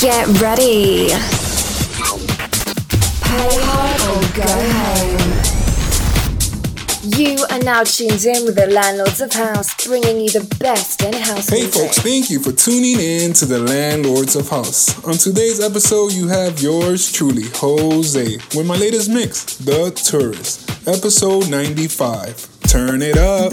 Get ready. Play hard or go home. You are now tuned in with the Landlords of House, bringing you the best in house. Hey, music. folks, thank you for tuning in to the Landlords of House. On today's episode, you have yours truly, Jose, with my latest mix, The Tourist, episode 95. Turn it up.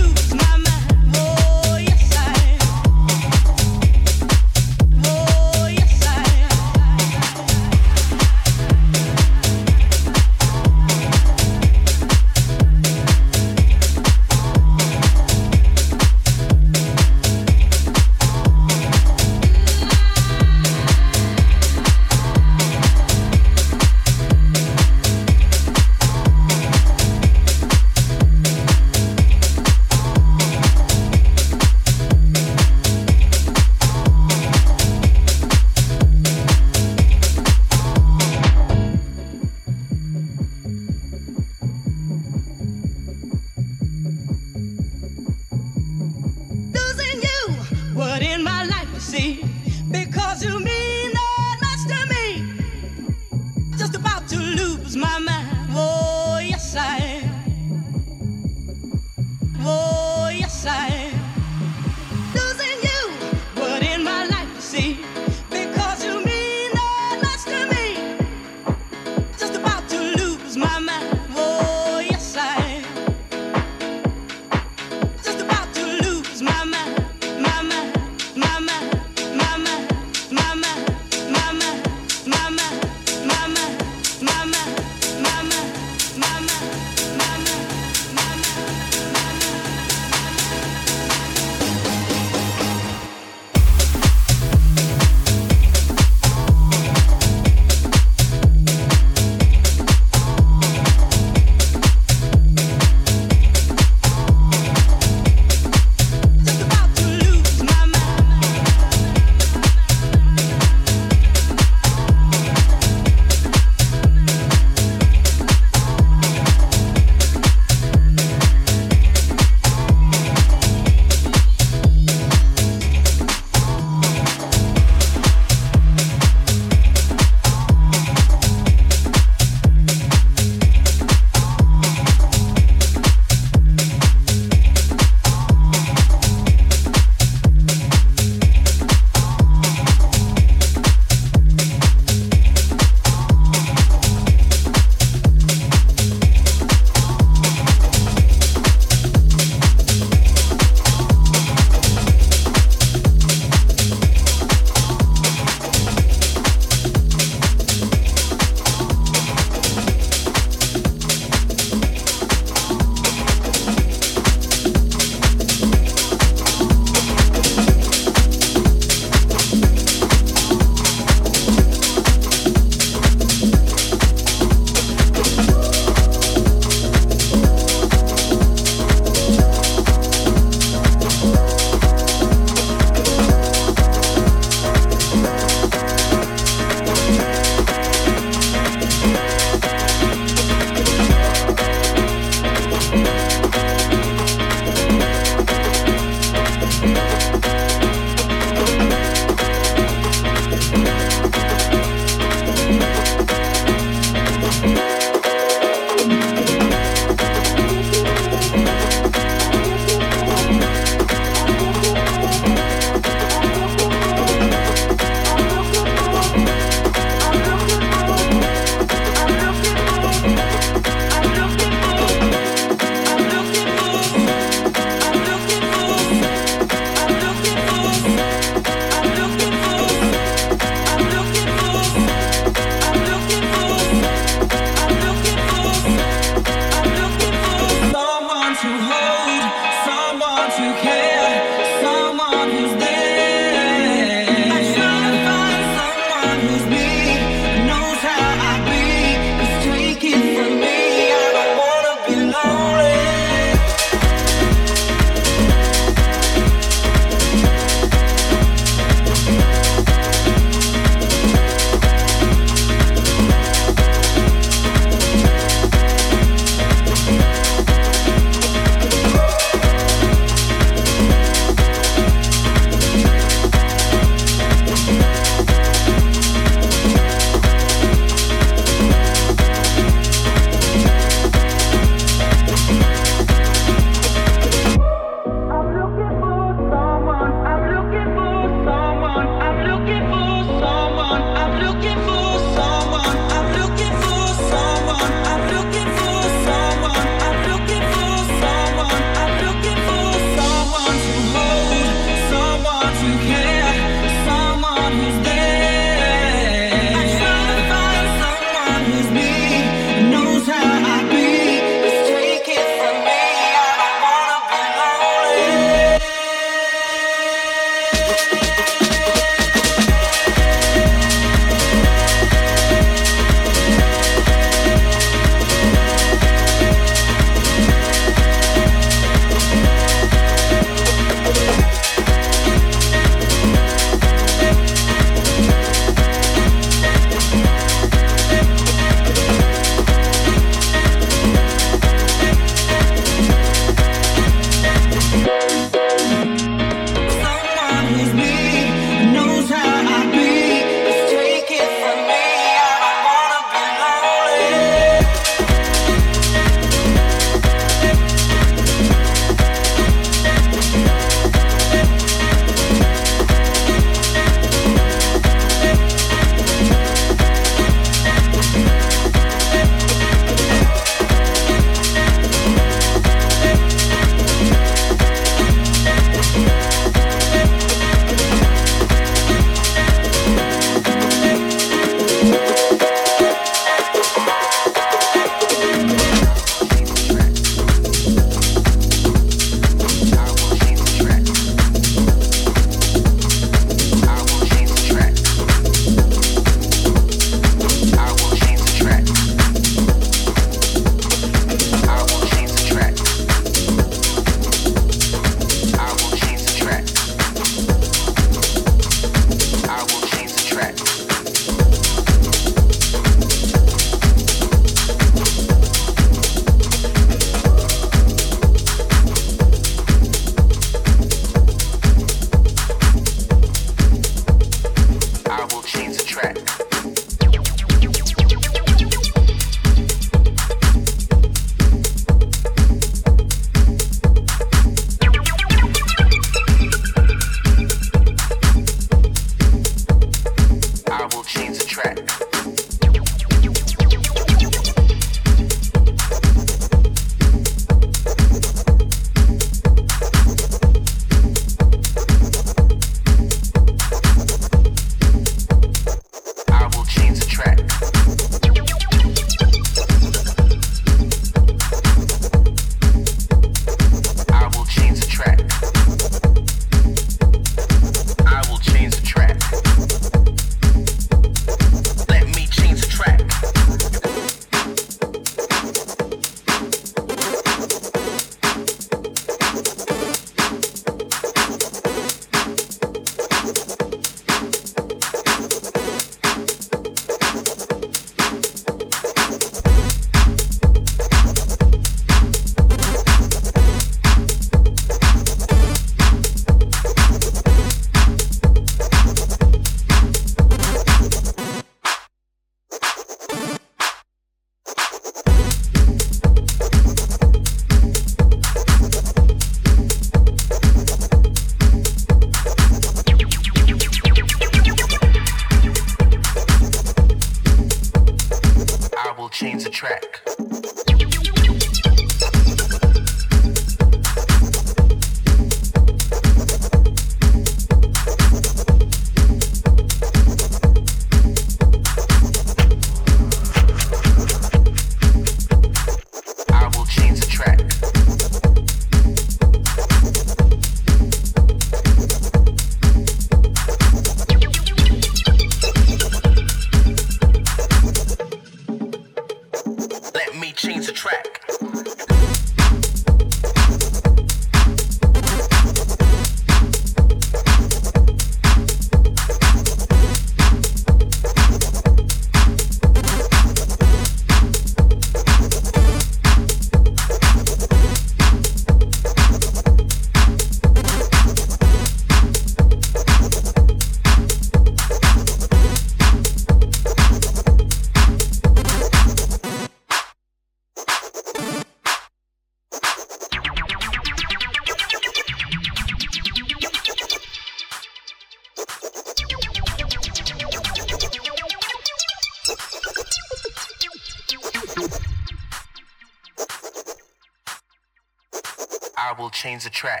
Change track.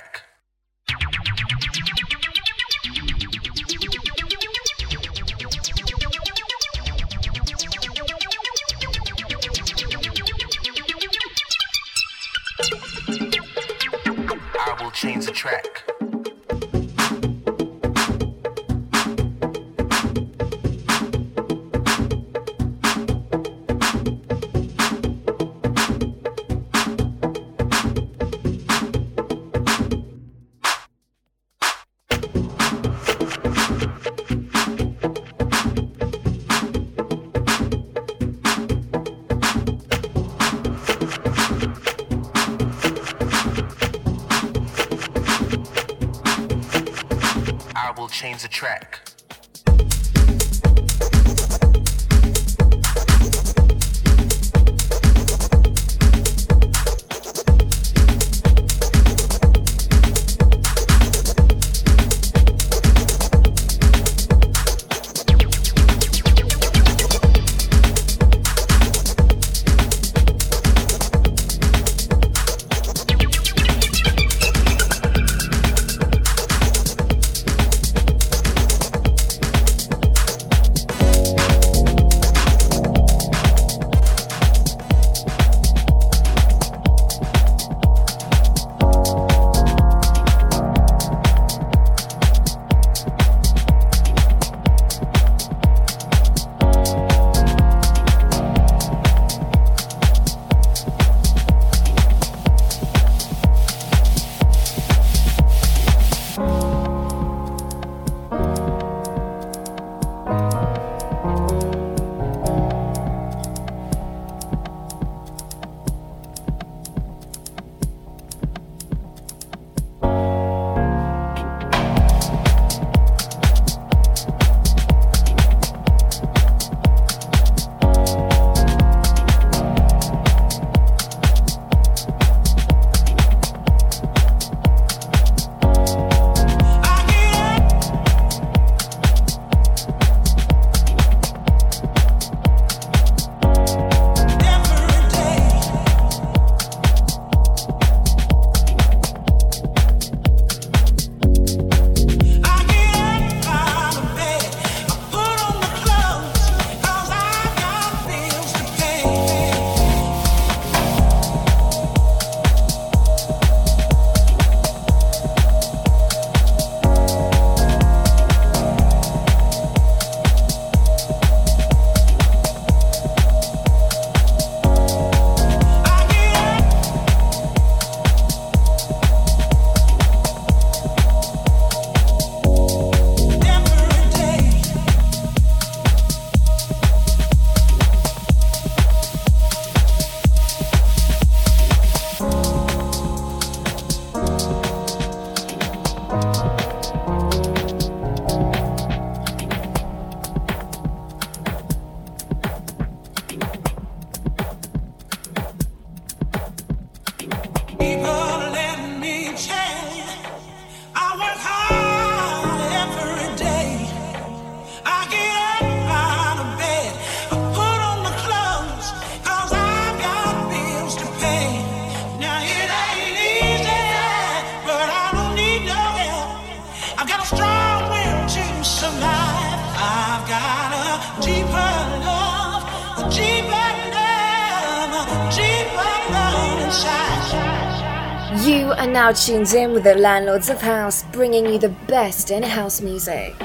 Tuned in with the Landlords of House, bringing you the best in house music.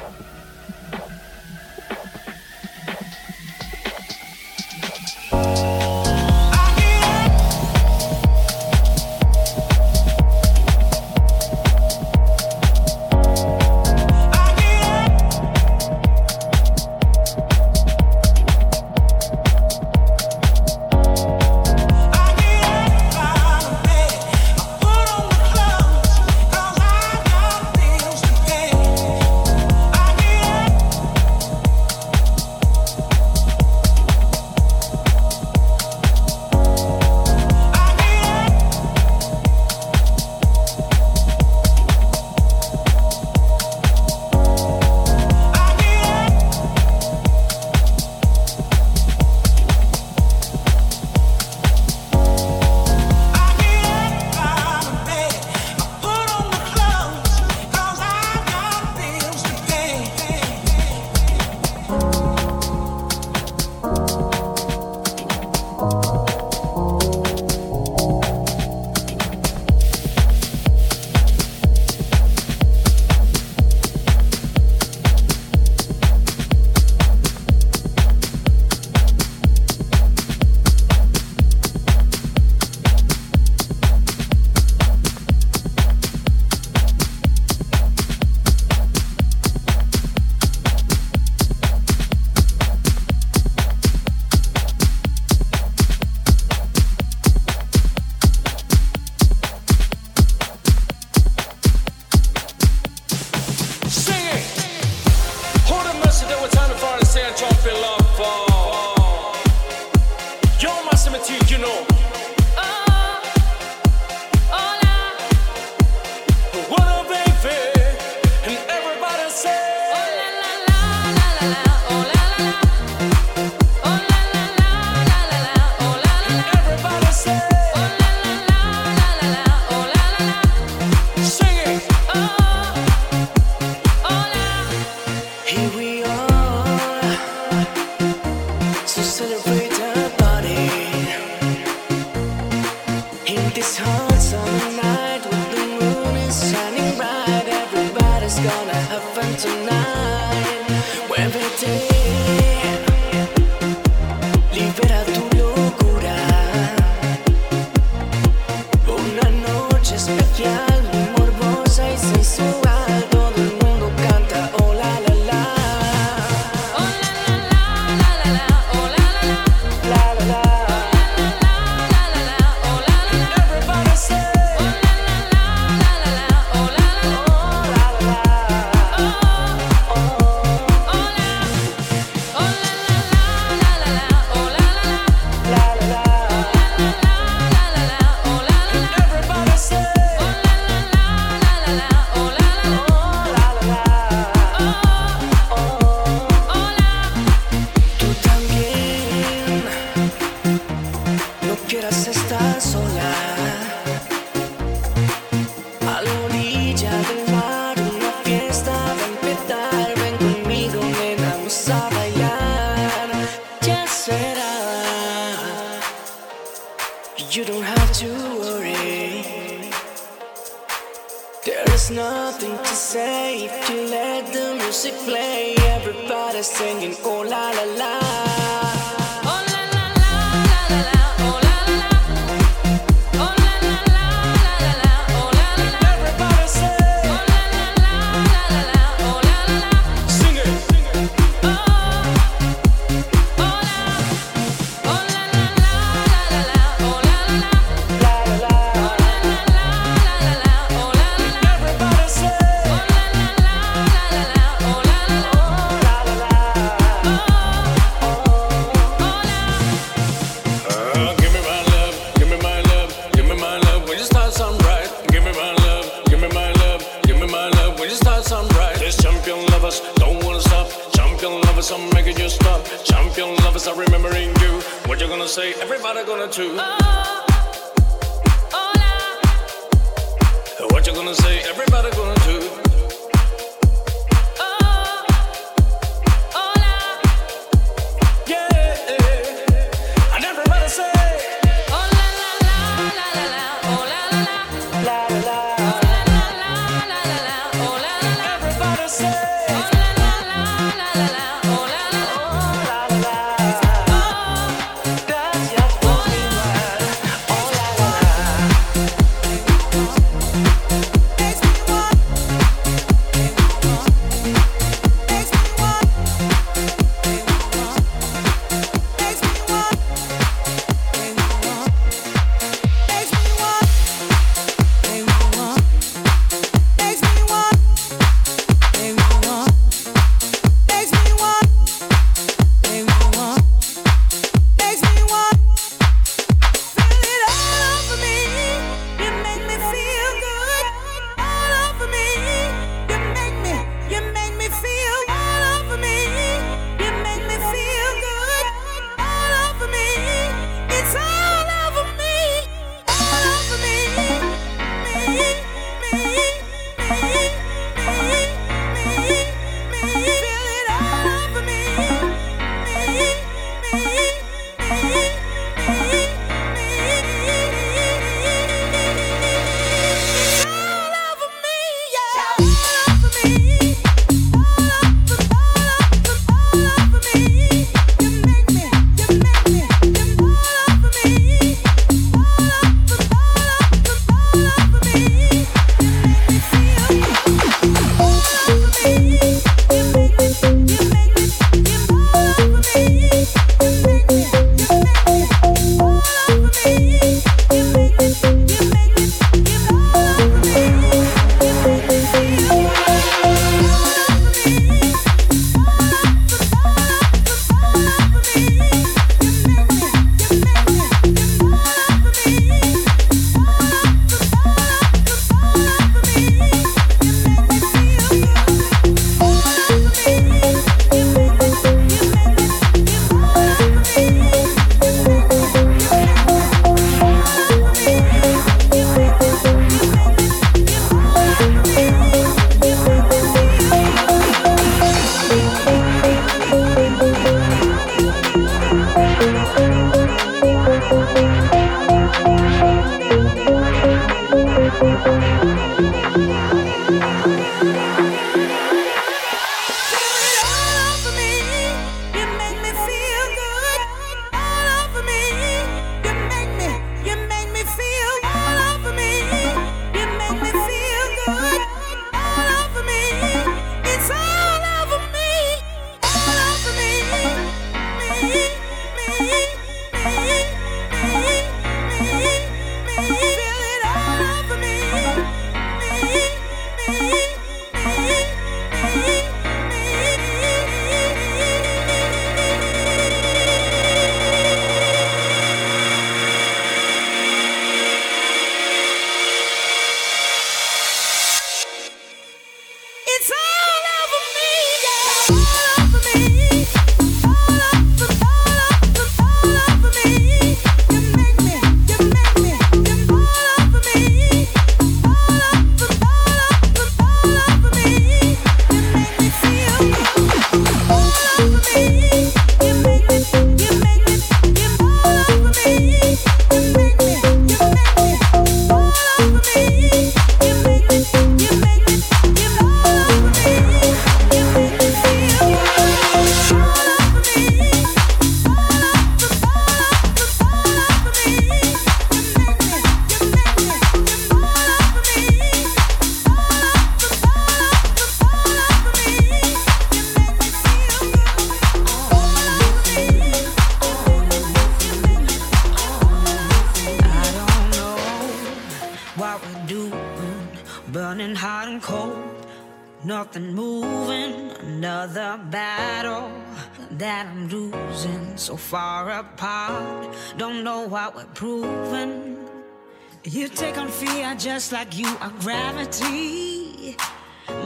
just like you are gravity,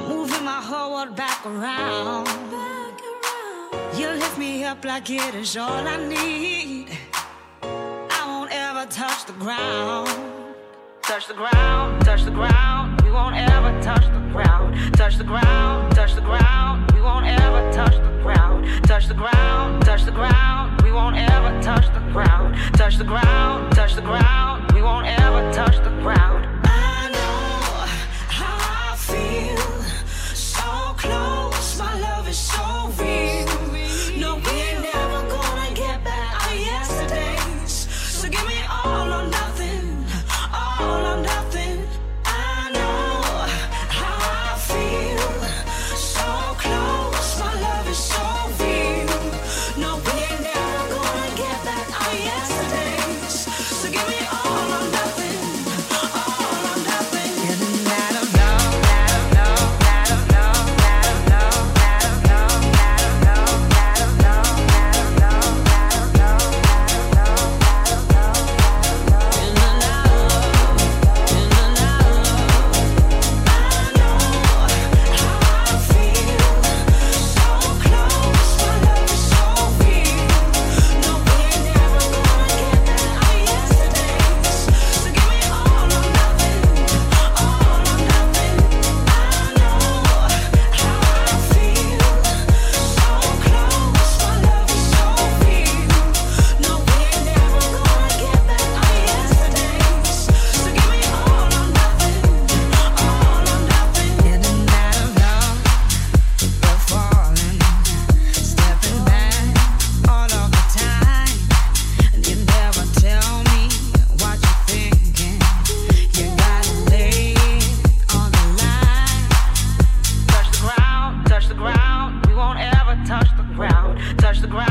moving my whole world back around. Back around. You lift me up like it is all I need. I won't ever touch the ground. Touch the ground, touch the ground. We won't ever touch the ground. Touch the ground, touch the ground. We won't ever touch the ground. Touch the ground, touch the ground. We won't ever touch the ground. Touch the ground, touch the ground. We won't ever touch the ground. Feel.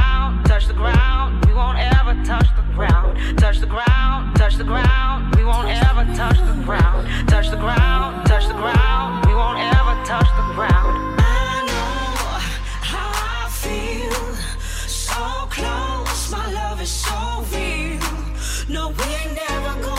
ground, touch the ground, we won't ever touch the ground. Touch the ground, touch the ground, we won't ever touch the ground. Touch the ground, touch the ground, we won't ever touch the ground. I know how I feel, so close, my love is so real. No, we ain't never gonna.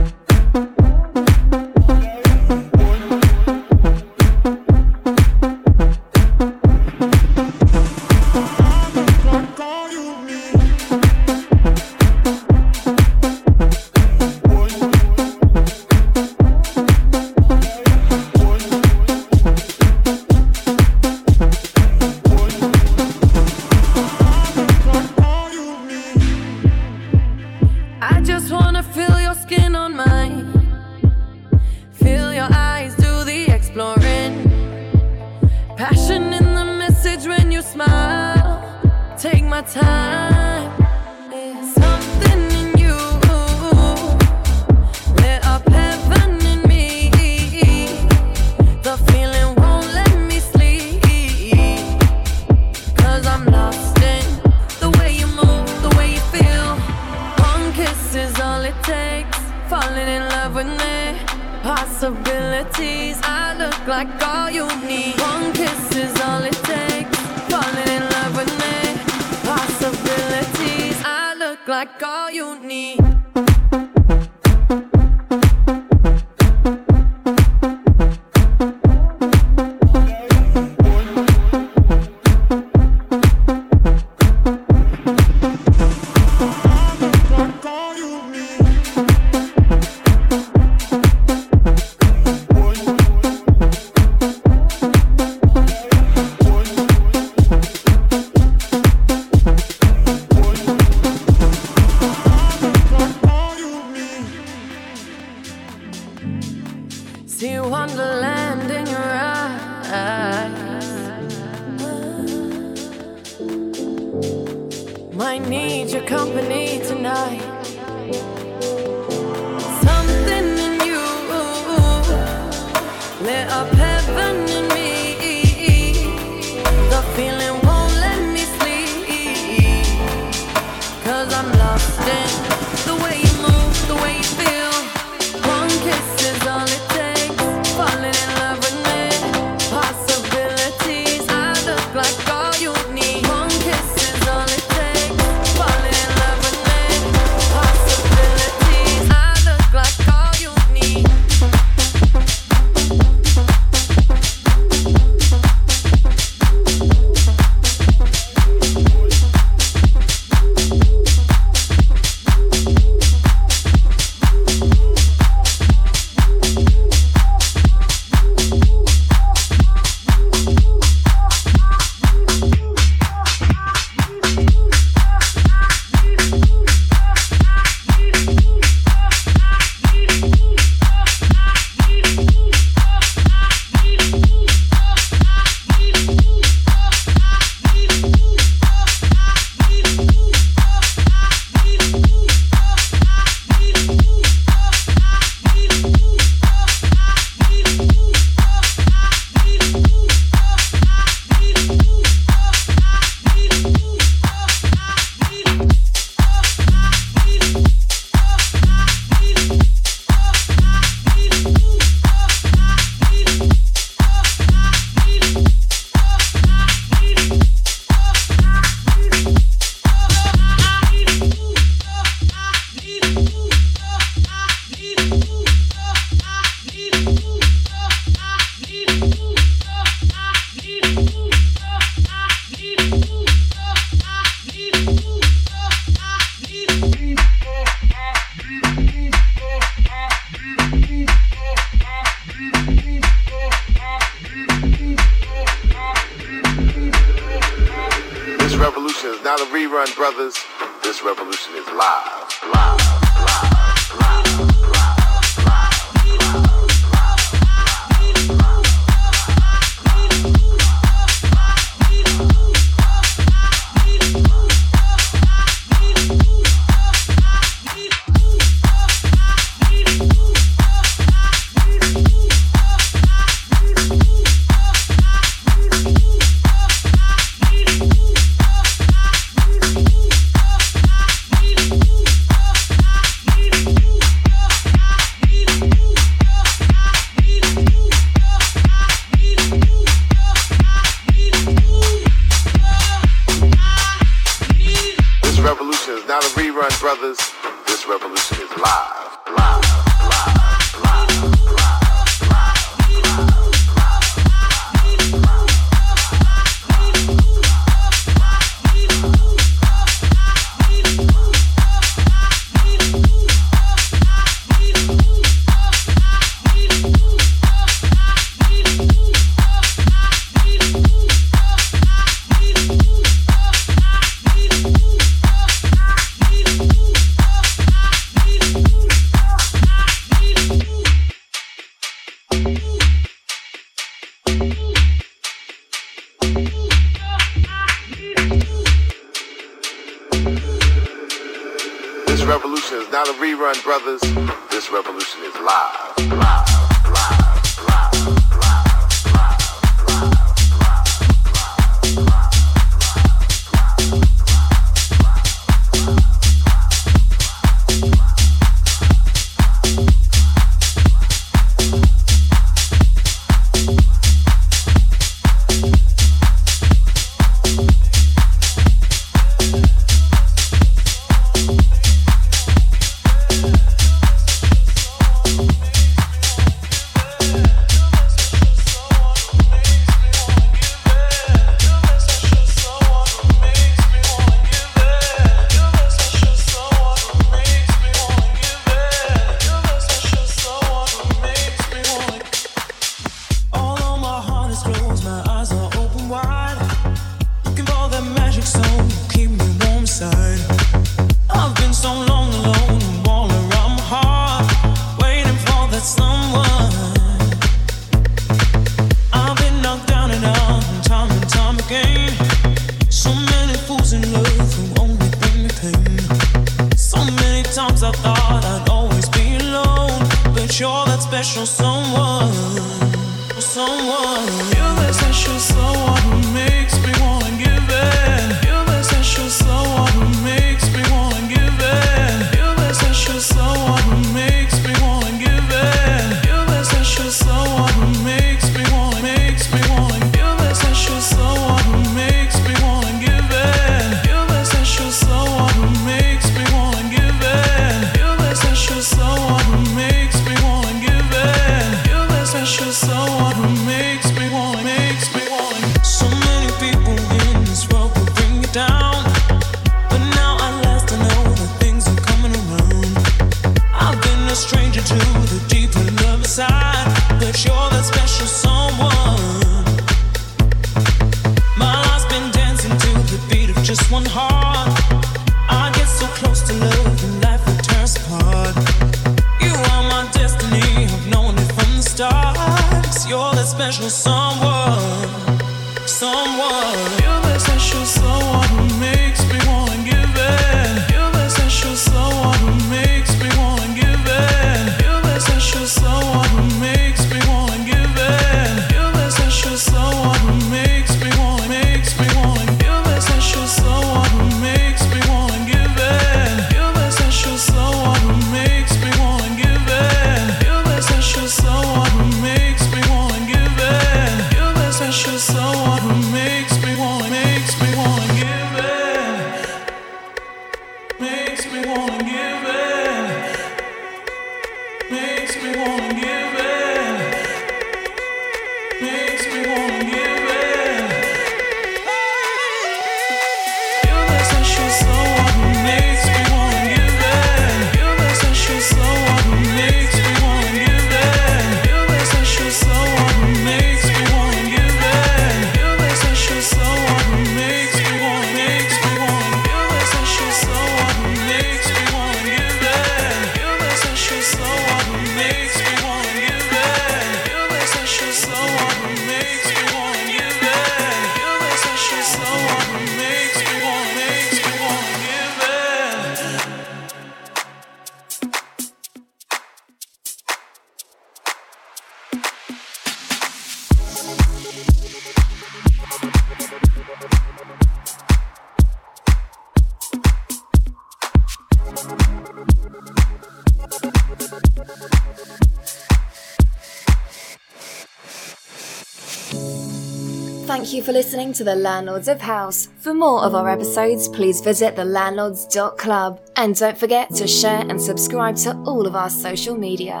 for listening to The Landlords of House. For more of our episodes, please visit thelandlords.club. And don't forget to share and subscribe to all of our social media.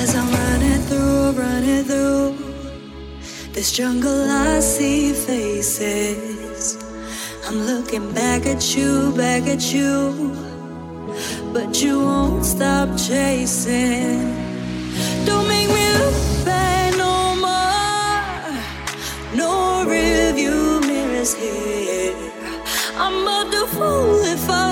As I'm running through, running through this jungle, I see faces. I'm looking back at you, back at you, but you won't stop chasing. no review mirrors here. I'm about to fool if I.